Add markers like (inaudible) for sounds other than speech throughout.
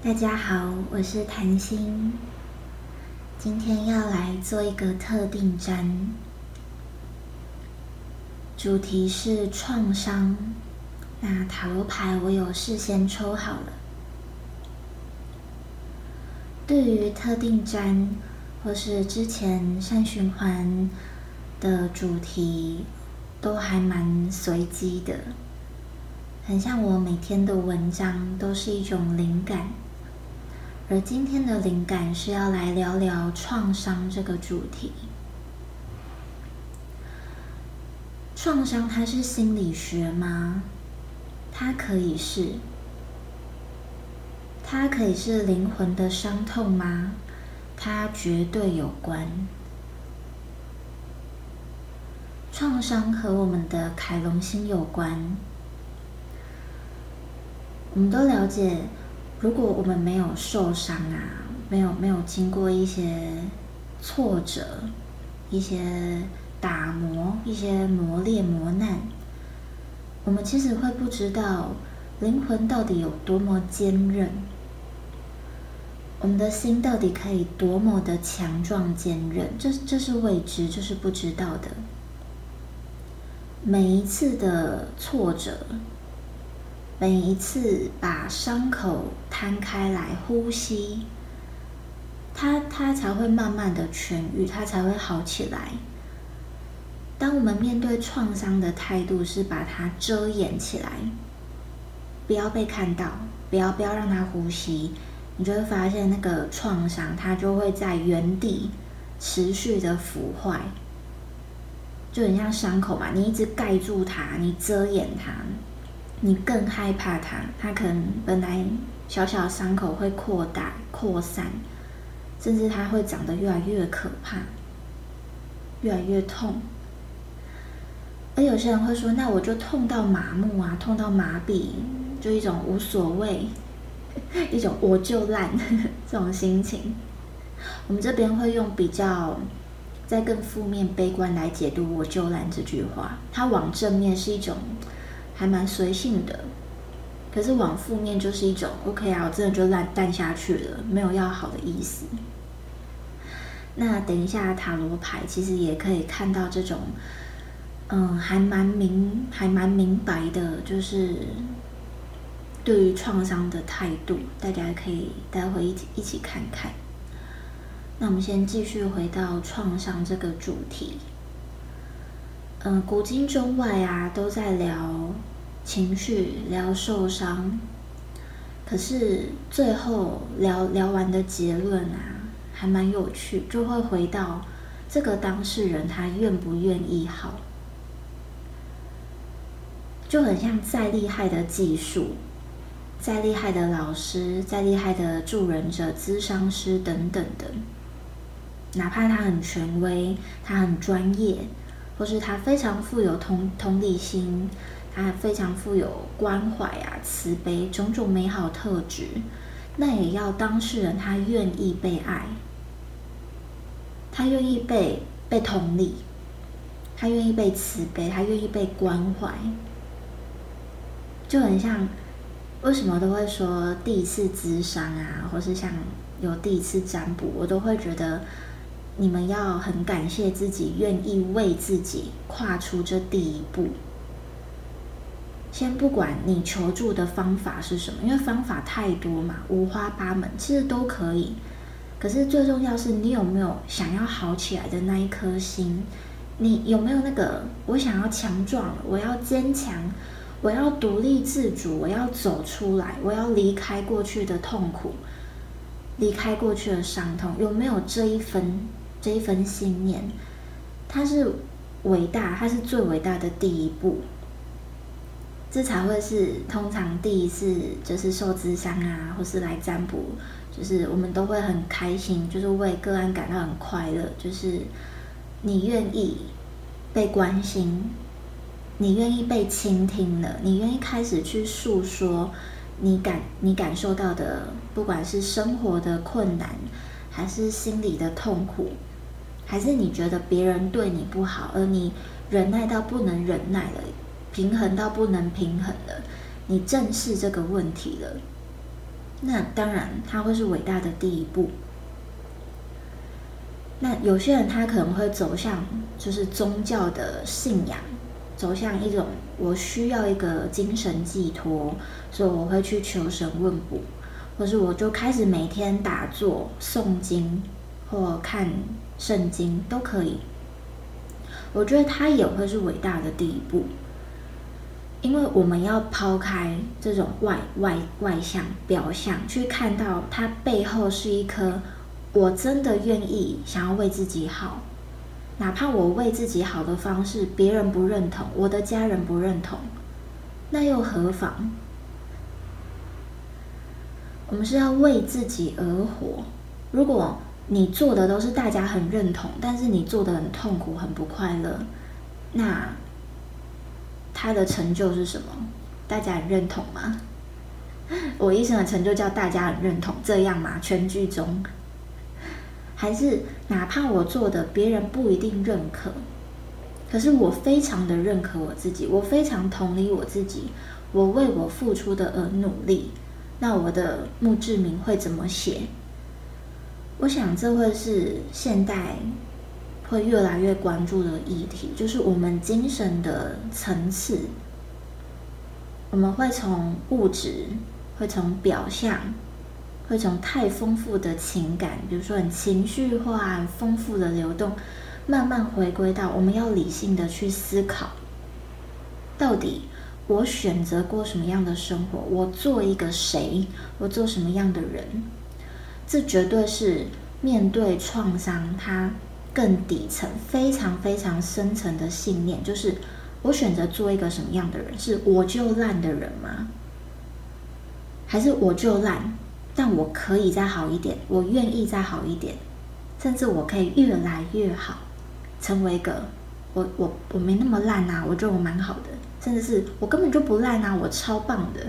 大家好，我是谭心，今天要来做一个特定占，主题是创伤。那塔罗牌我有事先抽好了。对于特定占或是之前善循环的主题，都还蛮随机的，很像我每天的文章都是一种灵感。而今天的灵感是要来聊聊创伤这个主题。创伤它是心理学吗？它可以是。它可以是灵魂的伤痛吗？它绝对有关。创伤和我们的凯龙星有关。我们都了解。如果我们没有受伤啊，没有没有经过一些挫折、一些打磨、一些磨练磨难，我们其实会不知道灵魂到底有多么坚韧，我们的心到底可以多么的强壮坚韧，这这是未知，这是不知道的。每一次的挫折。每一次把伤口摊开来呼吸，它它才会慢慢的痊愈，它才会好起来。当我们面对创伤的态度是把它遮掩起来，不要被看到，不要不要让它呼吸，你就会发现那个创伤它就会在原地持续的腐坏，就很像伤口嘛，你一直盖住它，你遮掩它。你更害怕它，它可能本来小小的伤口会扩大、扩散，甚至它会长得越来越可怕，越来越痛。而有些人会说：“那我就痛到麻木啊，痛到麻痹，就一种无所谓，(laughs) 一种我就烂 (laughs) 这种心情。”我们这边会用比较在更负面、悲观来解读“我就烂”这句话，它往正面是一种。还蛮随性的，可是往负面就是一种 OK 啊，我真的就烂淡下去了，没有要好的意思。那等一下塔罗牌其实也可以看到这种，嗯，还蛮明还蛮明白的，就是对于创伤的态度，大家可以待会一起一起看看。那我们先继续回到创伤这个主题。嗯，古今中外啊，都在聊情绪，聊受伤。可是最后聊聊完的结论啊，还蛮有趣，就会回到这个当事人他愿不愿意好，就很像再厉害的技术，再厉害的老师，再厉害的助人者、咨商师等等的，哪怕他很权威，他很专业。或是他非常富有同同理心，他非常富有关怀啊、慈悲种种美好特质，那也要当事人他愿意被爱，他愿意被被同理，他愿意被慈悲，他愿意被关怀，就很像为什么都会说第一次咨商啊，或是像有第一次占卜，我都会觉得。你们要很感谢自己，愿意为自己跨出这第一步。先不管你求助的方法是什么，因为方法太多嘛，五花八门，其实都可以。可是最重要是你有没有想要好起来的那一颗心？你有没有那个我想要强壮，我要坚强，我要独立自主，我要走出来，我要离开过去的痛苦，离开过去的伤痛，有没有这一分？这一份信念，它是伟大，它是最伟大的第一步。这才会是通常第一次就是受智商啊，或是来占卜，就是我们都会很开心，就是为个案感到很快乐。就是你愿意被关心，你愿意被倾听了，你愿意开始去诉说你感你感受到的，不管是生活的困难，还是心里的痛苦。还是你觉得别人对你不好，而你忍耐到不能忍耐了，平衡到不能平衡了，你正视这个问题了，那当然它会是伟大的第一步。那有些人他可能会走向就是宗教的信仰，走向一种我需要一个精神寄托，所以我会去求神问卜，或是我就开始每天打坐、诵经或看圣经都可以。我觉得它也会是伟大的第一步，因为我们要抛开这种外外外向表象，去看到它背后是一颗。我真的愿意想要为自己好，哪怕我为自己好的方式别人不认同，我的家人不认同，那又何妨？我们是要为自己而活。如果你做的都是大家很认同，但是你做的很痛苦、很不快乐，那他的成就是什么？大家很认同吗？(laughs) 我一生的成就叫大家很认同，这样吗？全剧终。还是哪怕我做的别人不一定认可，可是我非常的认可我自己，我非常同理我自己，我为我付出的而努力。那我的墓志铭会怎么写？我想这会是现代会越来越关注的议题，就是我们精神的层次，我们会从物质，会从表象。会从太丰富的情感，比如说很情绪化、丰富的流动，慢慢回归到我们要理性的去思考，到底我选择过什么样的生活，我做一个谁，我做什么样的人，这绝对是面对创伤它更底层、非常非常深层的信念，就是我选择做一个什么样的人，是我就烂的人吗？还是我就烂？但我可以再好一点，我愿意再好一点，甚至我可以越来越好，成为一个我我我没那么烂啊，我觉得我蛮好的，甚至是我根本就不烂啊，我超棒的。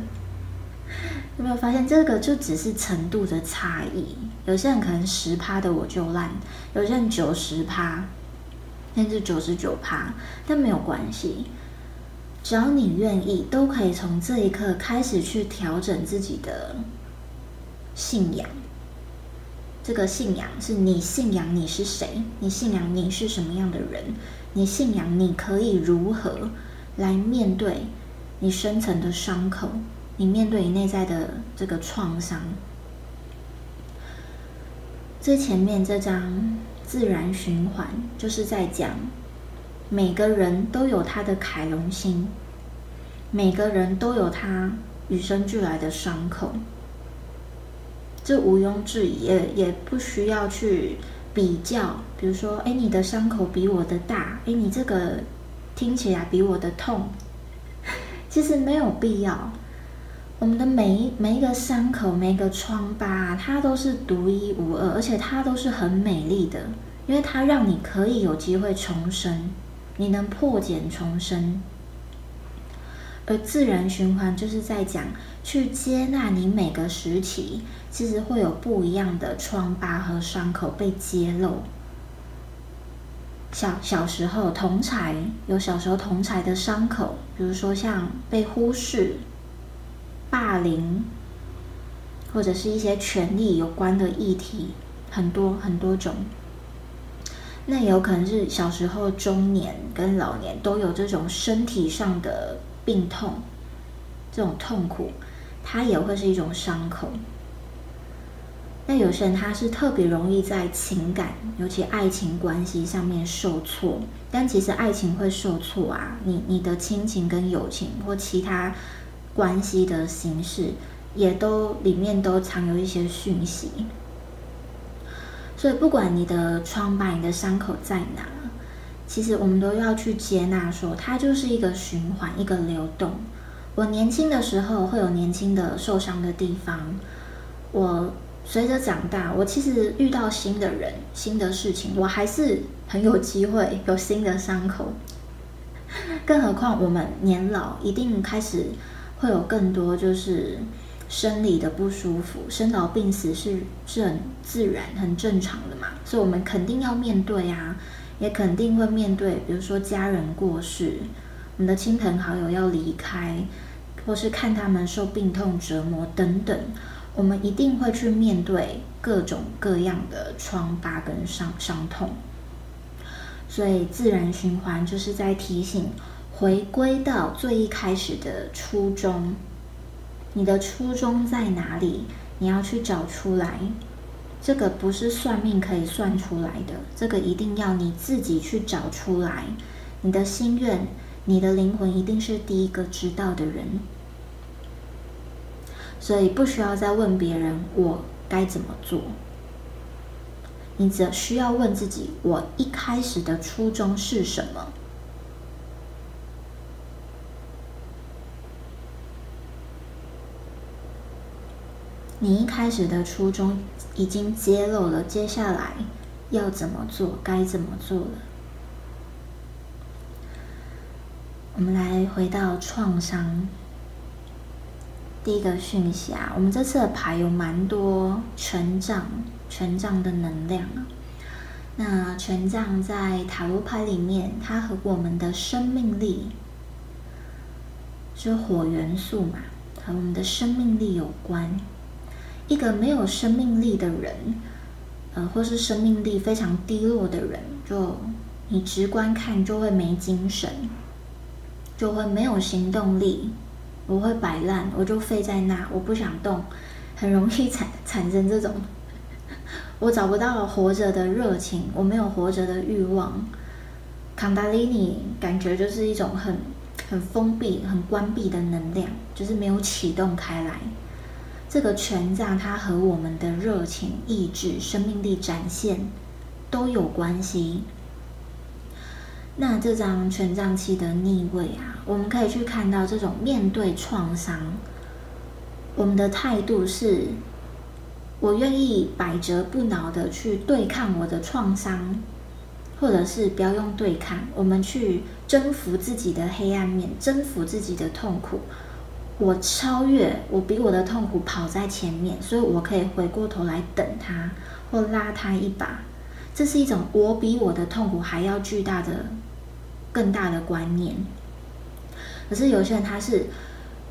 有没有发现这个就只是程度的差异？有些人可能十趴的我就烂，有些人九十趴，甚至九十九趴，但没有关系，只要你愿意，都可以从这一刻开始去调整自己的。信仰，这个信仰是你信仰你是谁？你信仰你是什么样的人？你信仰你可以如何来面对你深层的伤口？你面对你内在的这个创伤？最前面这张自然循环就是在讲，每个人都有他的凯龙心，每个人都有他与生俱来的伤口。这毋庸置疑，也也不需要去比较。比如说，哎，你的伤口比我的大，哎，你这个听起来比我的痛，(laughs) 其实没有必要。我们的每一每一个伤口、每一个疮疤，它都是独一无二，而且它都是很美丽的，因为它让你可以有机会重生，你能破茧重生。而自然循环就是在讲去接纳你每个时期，其实会有不一样的疮疤和伤口被揭露。小小时候同才有小时候同才的伤口，比如说像被忽视、霸凌，或者是一些权力有关的议题，很多很多种。那有可能是小时候、中年跟老年都有这种身体上的。病痛，这种痛苦，它也会是一种伤口。那有些人他是特别容易在情感，尤其爱情关系上面受挫。但其实爱情会受挫啊，你你的亲情跟友情或其他关系的形式，也都里面都藏有一些讯息。所以不管你的疮疤、你的伤口在哪。其实我们都要去接纳，说它就是一个循环，一个流动。我年轻的时候会有年轻的受伤的地方，我随着长大，我其实遇到新的人、新的事情，我还是很有机会有新的伤口。更何况我们年老，一定开始会有更多就是生理的不舒服，生老病死是是很自然、很正常的嘛，所以我们肯定要面对啊。也肯定会面对，比如说家人过世，我们的亲朋好友要离开，或是看他们受病痛折磨等等，我们一定会去面对各种各样的疮疤跟伤伤痛。所以自然循环就是在提醒，回归到最一开始的初衷。你的初衷在哪里？你要去找出来。这个不是算命可以算出来的，这个一定要你自己去找出来。你的心愿，你的灵魂一定是第一个知道的人，所以不需要再问别人我该怎么做。你只需要问自己：我一开始的初衷是什么？你一开始的初衷已经揭露了，接下来要怎么做？该怎么做了？我们来回到创伤。第一个讯息啊，我们这次的牌有蛮多权杖，权杖的能量啊。那权杖在塔罗牌里面，它和我们的生命力是火元素嘛，和我们的生命力有关。一个没有生命力的人，呃，或是生命力非常低落的人，就你直观看就会没精神，就会没有行动力，我会摆烂，我就废在那，我不想动，很容易产产生这种，(laughs) 我找不到活着的热情，我没有活着的欲望。康达利尼感觉就是一种很很封闭、很关闭的能量，就是没有启动开来。这个权杖，它和我们的热情、意志、生命力展现都有关系。那这张权杖七的逆位啊，我们可以去看到这种面对创伤，我们的态度是：我愿意百折不挠的去对抗我的创伤，或者是不要用对抗，我们去征服自己的黑暗面，征服自己的痛苦。我超越，我比我的痛苦跑在前面，所以我可以回过头来等他或拉他一把。这是一种我比我的痛苦还要巨大的、更大的观念。可是有些人他是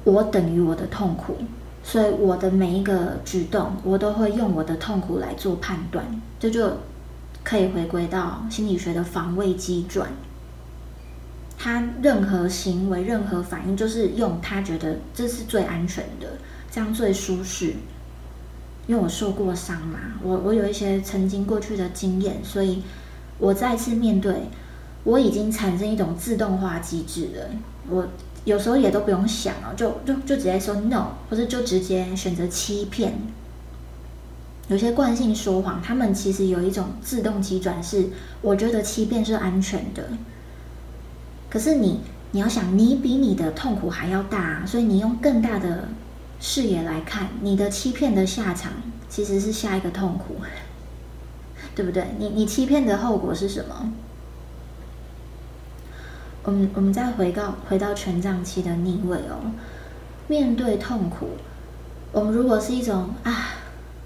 我等于我的痛苦，所以我的每一个举动，我都会用我的痛苦来做判断，这就可以回归到心理学的防卫机转。他任何行为、任何反应，就是用他觉得这是最安全的，这样最舒适。因为我受过伤嘛，我我有一些曾经过去的经验，所以我再次面对，我已经产生一种自动化机制了。我有时候也都不用想了，就就就直接说 no，或者就直接选择欺骗。有些惯性说谎，他们其实有一种自动机转，是我觉得欺骗是安全的。可是你，你要想，你比你的痛苦还要大，所以你用更大的视野来看，你的欺骗的下场其实是下一个痛苦，(laughs) 对不对？你你欺骗的后果是什么？我们我们再回到回到权杖七的逆位哦，面对痛苦，我们如果是一种啊，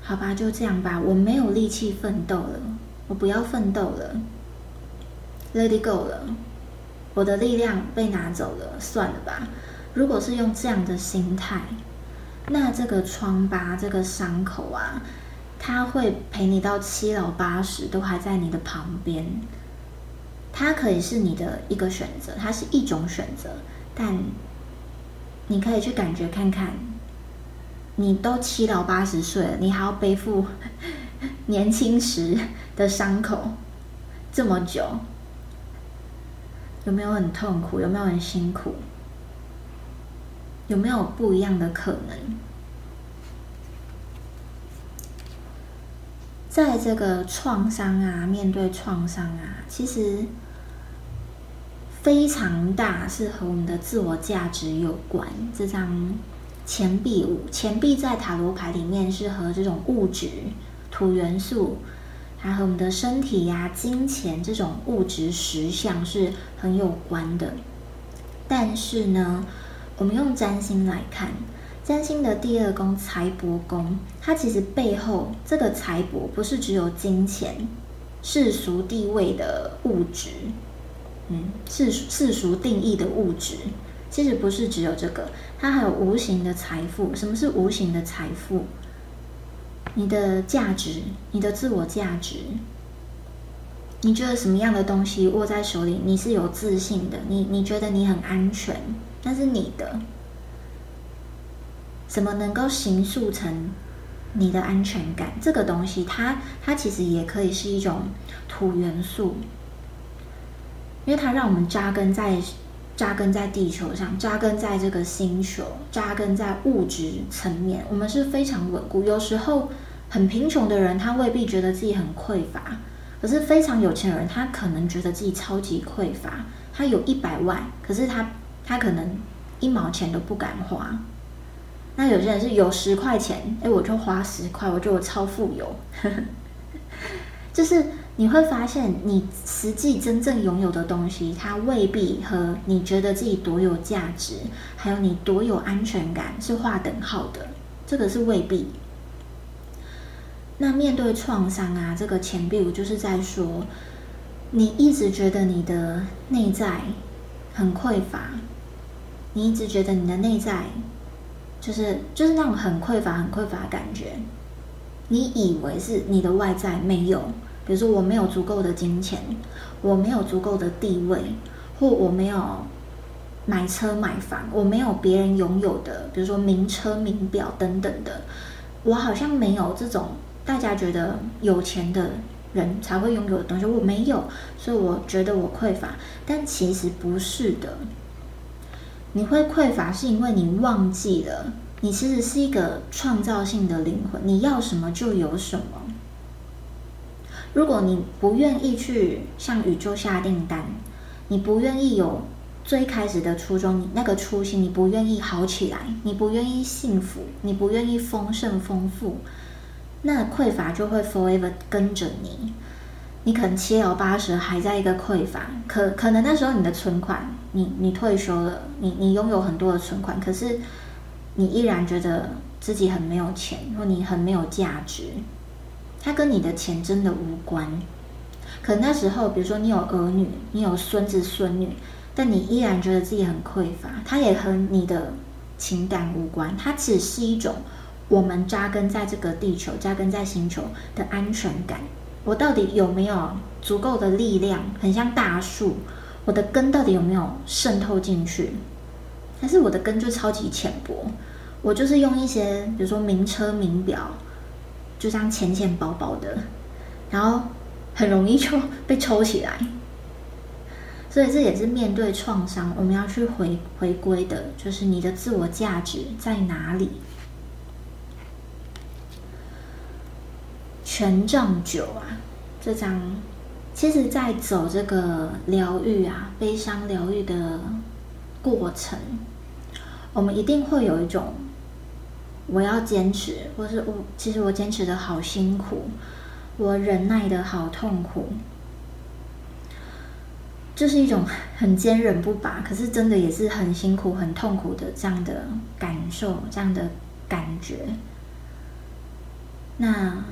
好吧，就这样吧，我没有力气奋斗了，我不要奋斗了，Let it go 了。我的力量被拿走了，算了吧。如果是用这样的心态，那这个疮疤、这个伤口啊，它会陪你到七老八十，都还在你的旁边。它可以是你的一个选择，它是一种选择，但你可以去感觉看看，你都七老八十岁了，你还要背负 (laughs) 年轻时的伤口这么久。有没有很痛苦？有没有很辛苦？有没有不一样的可能？在这个创伤啊，面对创伤啊，其实非常大，是和我们的自我价值有关。这张钱币五，钱币在塔罗牌里面是和这种物质、土元素。它和我们的身体呀、金钱这种物质实相是很有关的。但是呢，我们用占星来看，占星的第二宫财帛宫，它其实背后这个财帛不是只有金钱、世俗地位的物质，嗯，世世俗定义的物质，其实不是只有这个，它还有无形的财富。什么是无形的财富？你的价值，你的自我价值。你觉得什么样的东西握在手里，你是有自信的？你你觉得你很安全，那是你的。怎么能够形塑成你的安全感？这个东西，它它其实也可以是一种土元素，因为它让我们扎根在扎根在地球上，扎根在这个星球，扎根在物质层面，我们是非常稳固。有时候很贫穷的人，他未必觉得自己很匮乏。可是非常有钱的人，他可能觉得自己超级匮乏。他有一百万，可是他他可能一毛钱都不敢花。那有些人是有十块钱，哎，我就花十块，我觉得我超富有。(laughs) 就是你会发现，你实际真正拥有的东西，它未必和你觉得自己多有价值，还有你多有安全感是划等号的。这个是未必。那面对创伤啊，这个前臂我就是在说，你一直觉得你的内在很匮乏，你一直觉得你的内在就是就是那种很匮乏、很匮乏的感觉。你以为是你的外在没有，比如说我没有足够的金钱，我没有足够的地位，或我没有买车买房，我没有别人拥有的，比如说名车名表等等的，我好像没有这种。大家觉得有钱的人才会拥有的东西，我没有，所以我觉得我匮乏。但其实不是的，你会匮乏是因为你忘记了，你其实是一个创造性的灵魂，你要什么就有什么。如果你不愿意去向宇宙下订单，你不愿意有最开始的初衷，你那个初心，你不愿意好起来，你不愿意幸福，你不愿意丰盛丰富。那匮乏就会 forever 跟着你，你可能七老八十还在一个匮乏，可可能那时候你的存款，你你退休了，你你拥有很多的存款，可是你依然觉得自己很没有钱，或你很没有价值，它跟你的钱真的无关。可那时候，比如说你有儿女，你有孙子孙女，但你依然觉得自己很匮乏，它也和你的情感无关，它只是一种。我们扎根在这个地球，扎根在星球的安全感，我到底有没有足够的力量？很像大树，我的根到底有没有渗透进去？还是我的根就超级浅薄？我就是用一些，比如说名车名表，就这样浅浅薄薄的，然后很容易就 (laughs) 被抽起来。所以这也是面对创伤，我们要去回回归的，就是你的自我价值在哪里？权杖九啊，这张其实，在走这个疗愈啊，悲伤疗愈的过程，我们一定会有一种我要坚持，或是我其实我坚持的好辛苦，我忍耐的好痛苦，就是一种很坚韧不拔，可是真的也是很辛苦、很痛苦的这样的感受，这样的感觉。那。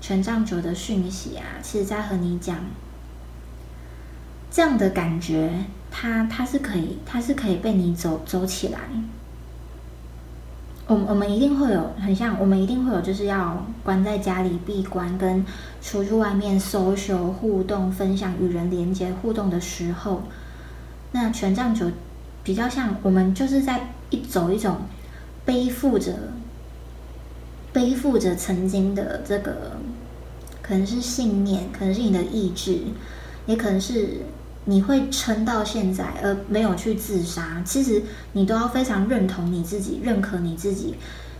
权杖九的讯息啊，其实在和你讲，这样的感觉，它它是可以，它是可以被你走走起来。我我们一定会有很像，我们一定会有就是要关在家里闭关，跟出去外面 social 互动、分享、与人连接互动的时候，那权杖九比较像我们就是在一走一种背负着。背负着曾经的这个，可能是信念，可能是你的意志，也可能是你会撑到现在而没有去自杀。其实你都要非常认同你自己，认可你自己。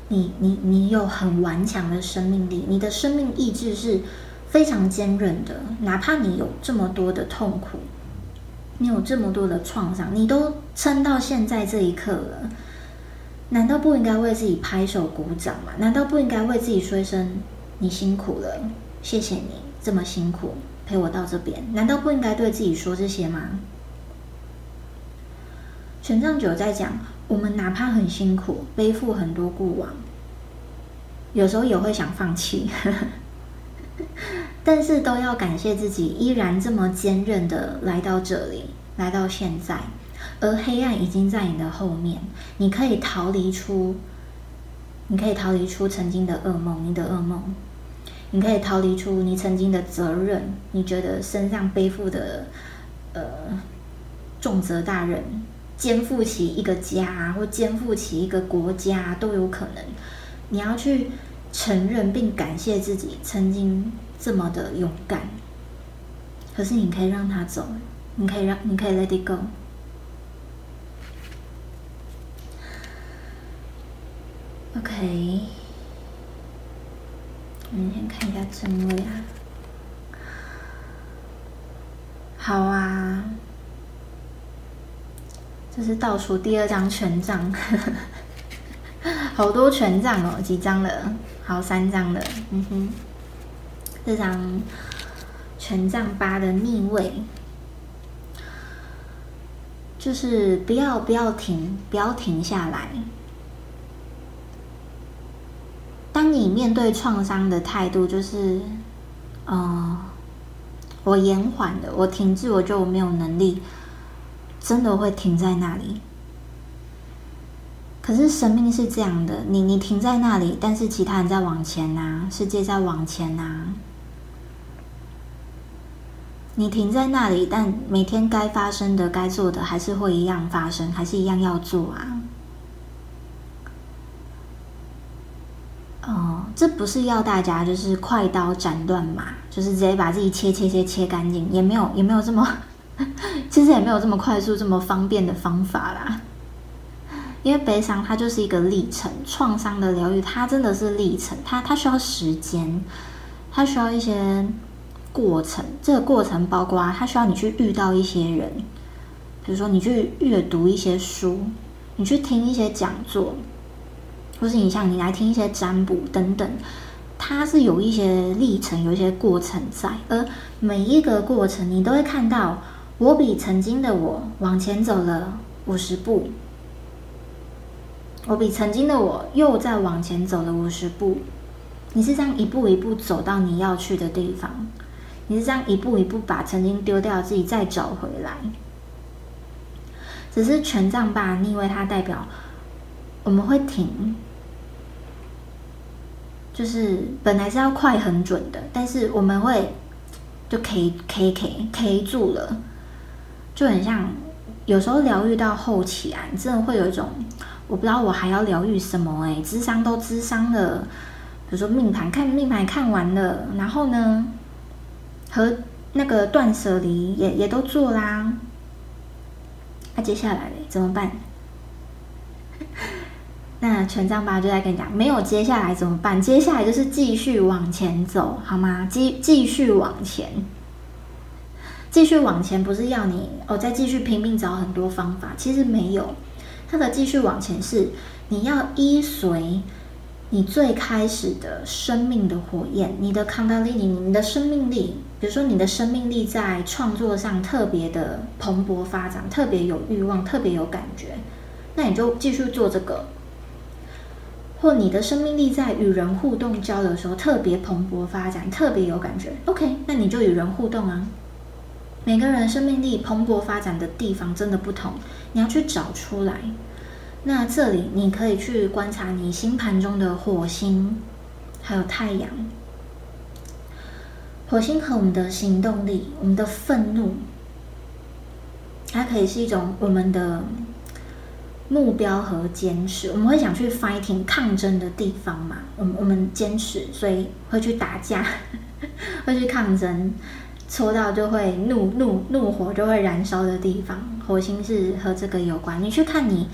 你你你有很顽强的生命力，你的生命意志是非常坚韧的。哪怕你有这么多的痛苦，你有这么多的创伤，你都撑到现在这一刻了。难道不应该为自己拍手鼓掌吗？难道不应该为自己说一声“你辛苦了，谢谢你这么辛苦陪我到这边”？难道不应该对自己说这些吗？权杖九在讲，我们哪怕很辛苦，背负很多过往，有时候也会想放弃，(laughs) 但是都要感谢自己依然这么坚韧的来到这里，来到现在。而黑暗已经在你的后面，你可以逃离出你可以逃离出曾经的噩梦，你的噩梦。你可以逃离出你曾经的责任，你觉得身上背负的呃重责大任，肩负起一个家或肩负起一个国家都有可能。你要去承认并感谢自己曾经这么的勇敢。可是你可以让他走，你可以让你可以 let it go。OK。我们先看一下正位啊，好啊，这是倒数第二张权杖，(laughs) 好多权杖哦，几张了？好，三张了，嗯哼，这张权杖八的逆位，就是不要不要停，不要停下来。当你面对创伤的态度就是，嗯，我延缓的，我停滞，我就没有能力，真的会停在那里。可是生命是这样的，你你停在那里，但是其他人在往前呐，世界在往前呐。你停在那里，但每天该发生的、该做的，还是会一样发生，还是一样要做啊。哦，这不是要大家就是快刀斩断嘛，就是直接把自己切切切切干净，也没有也没有这么，(laughs) 其实也没有这么快速这么方便的方法啦。因为悲伤它就是一个历程，创伤的疗愈它真的是历程，它它需要时间，它需要一些过程。这个过程包括它需要你去遇到一些人，比如说你去阅读一些书，你去听一些讲座。或是你像你来听一些占卜等等，它是有一些历程，有一些过程在，而每一个过程你都会看到，我比曾经的我往前走了五十步，我比曾经的我又在往前走了五十步，你是这样一步一步走到你要去的地方，你是这样一步一步把曾经丢掉自己再找回来，只是权杖八逆位，它代表我们会停。就是本来是要快很准的，但是我们会就 K K K K 住了，就很像有时候疗愈到后期啊，你真的会有一种我不知道我还要疗愈什么哎，智商都智商了，比如说命盘看命盘看完了，然后呢和那个断舍离也也都做啦，那接下来怎么办？那权杖八就在跟你讲，没有接下来怎么办？接下来就是继续往前走，好吗？继继续往前，继续往前，不是要你哦再继续拼命找很多方法，其实没有。它的继续往前是你要依随你最开始的生命的火焰，你的康达利尼，你的生命力，比如说你的生命力在创作上特别的蓬勃发展，特别有欲望，特别有感觉，那你就继续做这个。或你的生命力在与人互动交流的时候特别蓬勃发展，特别有感觉。OK，那你就与人互动啊。每个人生命力蓬勃发展的地方真的不同，你要去找出来。那这里你可以去观察你星盘中的火星，还有太阳。火星和我们的行动力、我们的愤怒，它可以是一种我们的。目标和坚持，我们会想去 fighting 抗争的地方嘛？我们我们坚持，所以会去打架，(laughs) 会去抗争，戳到就会怒怒怒火就会燃烧的地方。火星是和这个有关。你去看你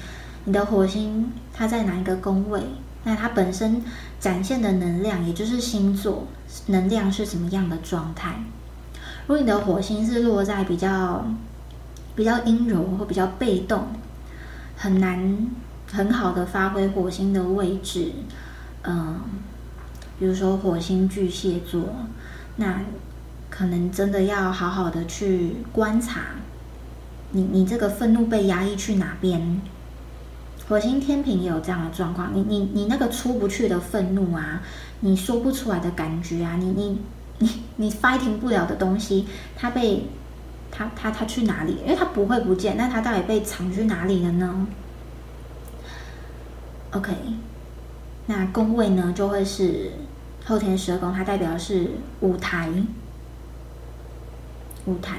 你的火星，它在哪一个宫位？那它本身展现的能量，也就是星座能量是什么样的状态？如果你的火星是落在比较比较阴柔或比较被动。很难很好的发挥火星的位置，嗯，比如说火星巨蟹座，那可能真的要好好的去观察，你你这个愤怒被压抑去哪边？火星天平也有这样的状况，你你你那个出不去的愤怒啊，你说不出来的感觉啊，你你你你 fighting 不了的东西，它被。他他他去哪里？因为他不会不见，那他到底被藏去哪里了呢？OK，那宫位呢就会是后天十二宫，它代表的是舞台，舞台。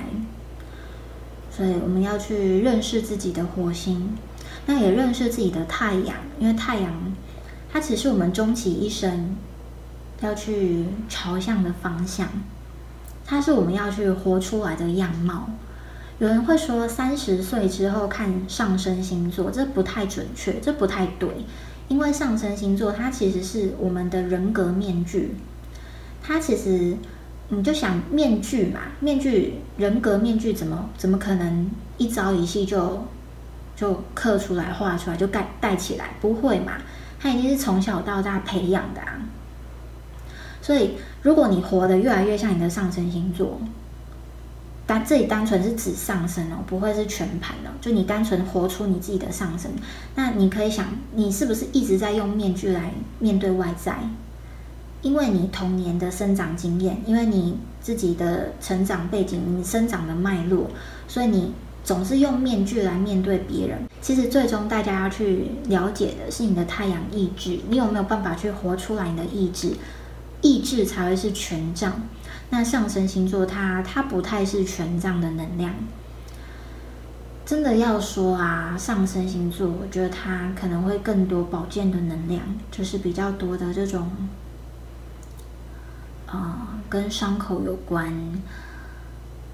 所以我们要去认识自己的火星，那也认识自己的太阳，因为太阳它其实是我们终其一生要去朝向的方向，它是我们要去活出来的样貌。有人会说三十岁之后看上升星座，这不太准确，这不太对，因为上升星座它其实是我们的人格面具，它其实。你就想面具嘛，面具人格面具怎么怎么可能一朝一夕就就刻出来画出来就盖戴起来？不会嘛，它一定是从小到大培养的啊。所以如果你活得越来越像你的上升星座，但这里单纯是指上升哦，不会是全盘哦。就你单纯活出你自己的上升，那你可以想，你是不是一直在用面具来面对外在？因为你童年的生长经验，因为你自己的成长背景，你生长的脉络，所以你总是用面具来面对别人。其实最终大家要去了解的是你的太阳意志，你有没有办法去活出来你的意志？意志才会是权杖。那上升星座它它不太是权杖的能量。真的要说啊，上升星座，我觉得它可能会更多保健的能量，就是比较多的这种。啊，跟伤口有关，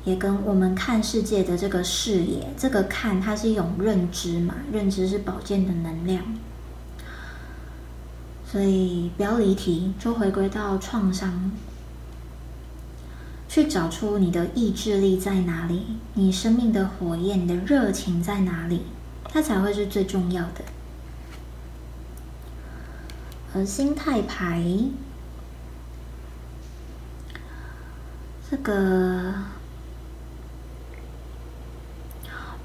也跟我们看世界的这个视野，这个看它是一种认知嘛，认知是保健的能量，所以不要离题，就回归到创伤，去找出你的意志力在哪里，你生命的火焰，你的热情在哪里，它才会是最重要的。而心态牌。这个，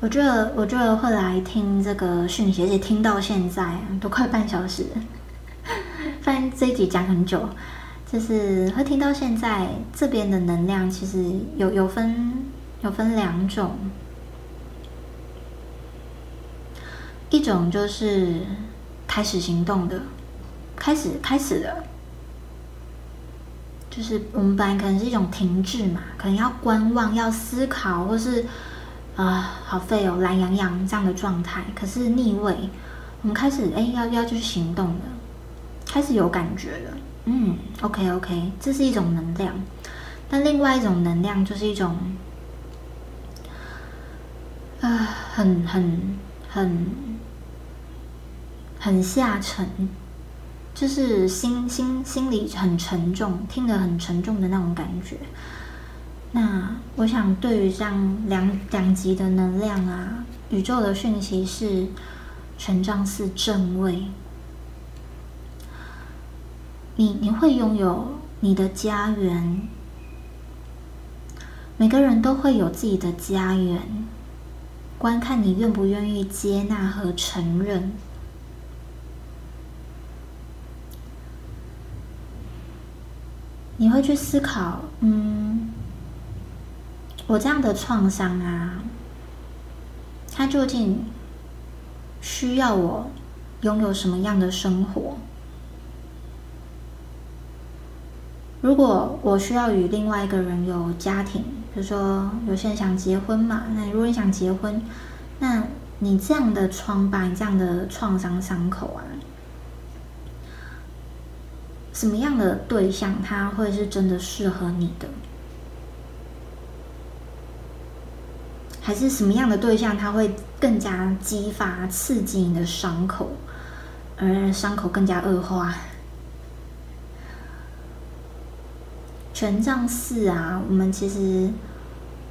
我觉得，我觉得会来听这个讯息，而且听到现在都快半小时，发现这一集讲很久，就是会听到现在这边的能量，其实有有分有分两种，一种就是开始行动的，开始开始的。就是我们本来可能是一种停滞嘛，可能要观望、要思考，或是啊好废哦、懒洋洋这样的状态。可是逆位，我们开始哎要要去行动的，开始有感觉了。嗯，OK OK，这是一种能量。但另外一种能量就是一种啊很很很很下沉。就是心心心里很沉重，听得很沉重的那种感觉。那我想，对于这样两两极的能量啊，宇宙的讯息是权杖四正位。你你会拥有你的家园，每个人都会有自己的家园，观看你愿不愿意接纳和承认。你会去思考，嗯，我这样的创伤啊，它究竟需要我拥有什么样的生活？如果我需要与另外一个人有家庭，比如说有些人想结婚嘛，那如果你想结婚，那你这样的疮疤，你这样的创伤伤口啊。什么样的对象他会是真的适合你的？还是什么样的对象他会更加激发、刺激你的伤口，而伤口更加恶化？权杖四啊，我们其实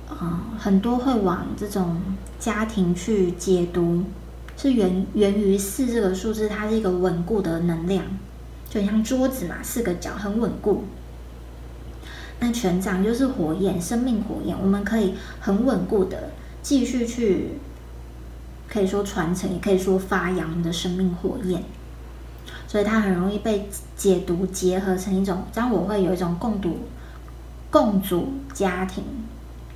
啊很多会往这种家庭去解读，是源源于四这个数字，它是一个稳固的能量。就像桌子嘛，四个角很稳固。那权杖就是火焰，生命火焰，我们可以很稳固的继续去，可以说传承，也可以说发扬的生命火焰。所以它很容易被解读结合成一种，这样我会有一种共读、共组家庭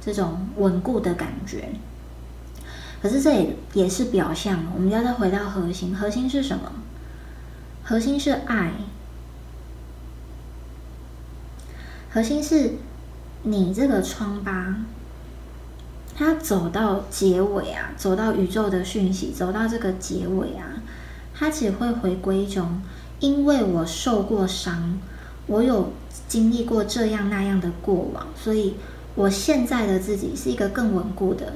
这种稳固的感觉。可是这也也是表象，我们要再回到核心，核心是什么？核心是爱，核心是你这个疮疤，它走到结尾啊，走到宇宙的讯息，走到这个结尾啊，它只会回归一种，因为我受过伤，我有经历过这样那样的过往，所以我现在的自己是一个更稳固的。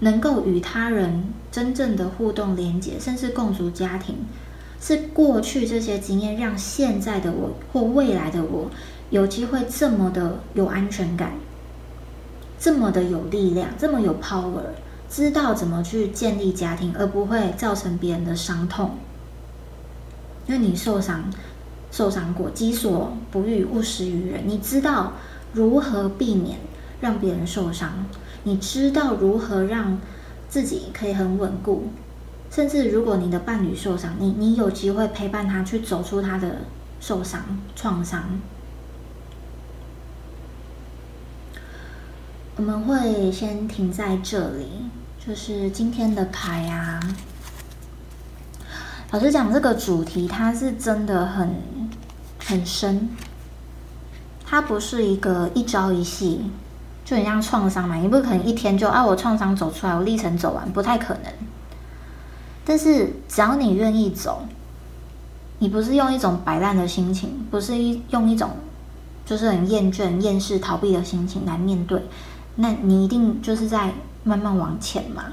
能够与他人真正的互动连接，甚至共组家庭，是过去这些经验让现在的我或未来的我有机会这么的有安全感，这么的有力量，这么有 power，知道怎么去建立家庭，而不会造成别人的伤痛。因为你受伤，受伤过，己所不欲，勿施于人。你知道如何避免让别人受伤。你知道如何让自己可以很稳固，甚至如果你的伴侣受伤，你你有机会陪伴他去走出他的受伤创伤。我们会先停在这里，就是今天的牌啊。老实讲，这个主题它是真的很很深，它不是一个一朝一夕。就很像创伤嘛，你不可能一天就啊，我创伤走出来，我历程走完，不太可能。但是只要你愿意走，你不是用一种摆烂的心情，不是一用一种就是很厌倦、厌世、逃避的心情来面对，那你一定就是在慢慢往前嘛。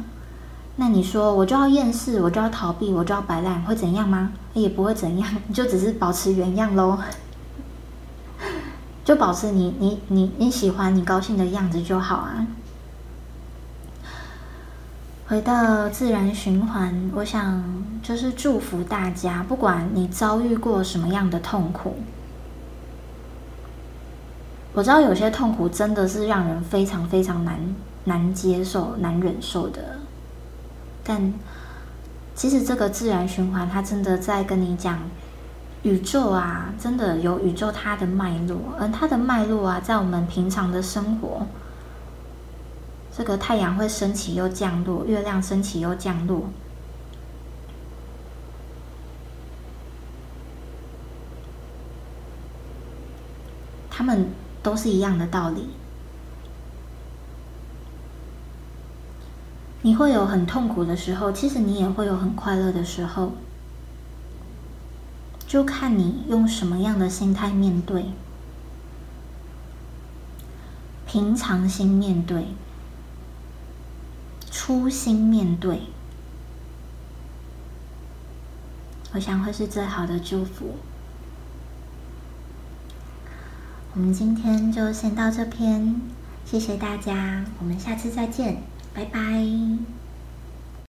那你说我就要厌世，我就要逃避，我就要摆烂，会怎样吗？也不会怎样，(laughs) 你就只是保持原样喽。(laughs) 就保持你你你你喜欢你高兴的样子就好啊！回到自然循环，我想就是祝福大家，不管你遭遇过什么样的痛苦，我知道有些痛苦真的是让人非常非常难难接受、难忍受的，但其实这个自然循环，它真的在跟你讲。宇宙啊，真的有宇宙它的脉络，而它的脉络啊，在我们平常的生活，这个太阳会升起又降落，月亮升起又降落，他们都是一样的道理。你会有很痛苦的时候，其实你也会有很快乐的时候。就看你用什么样的心态面对，平常心面对，初心面对，我想会是最好的祝福。我们今天就先到这篇，谢谢大家，我们下次再见，拜拜。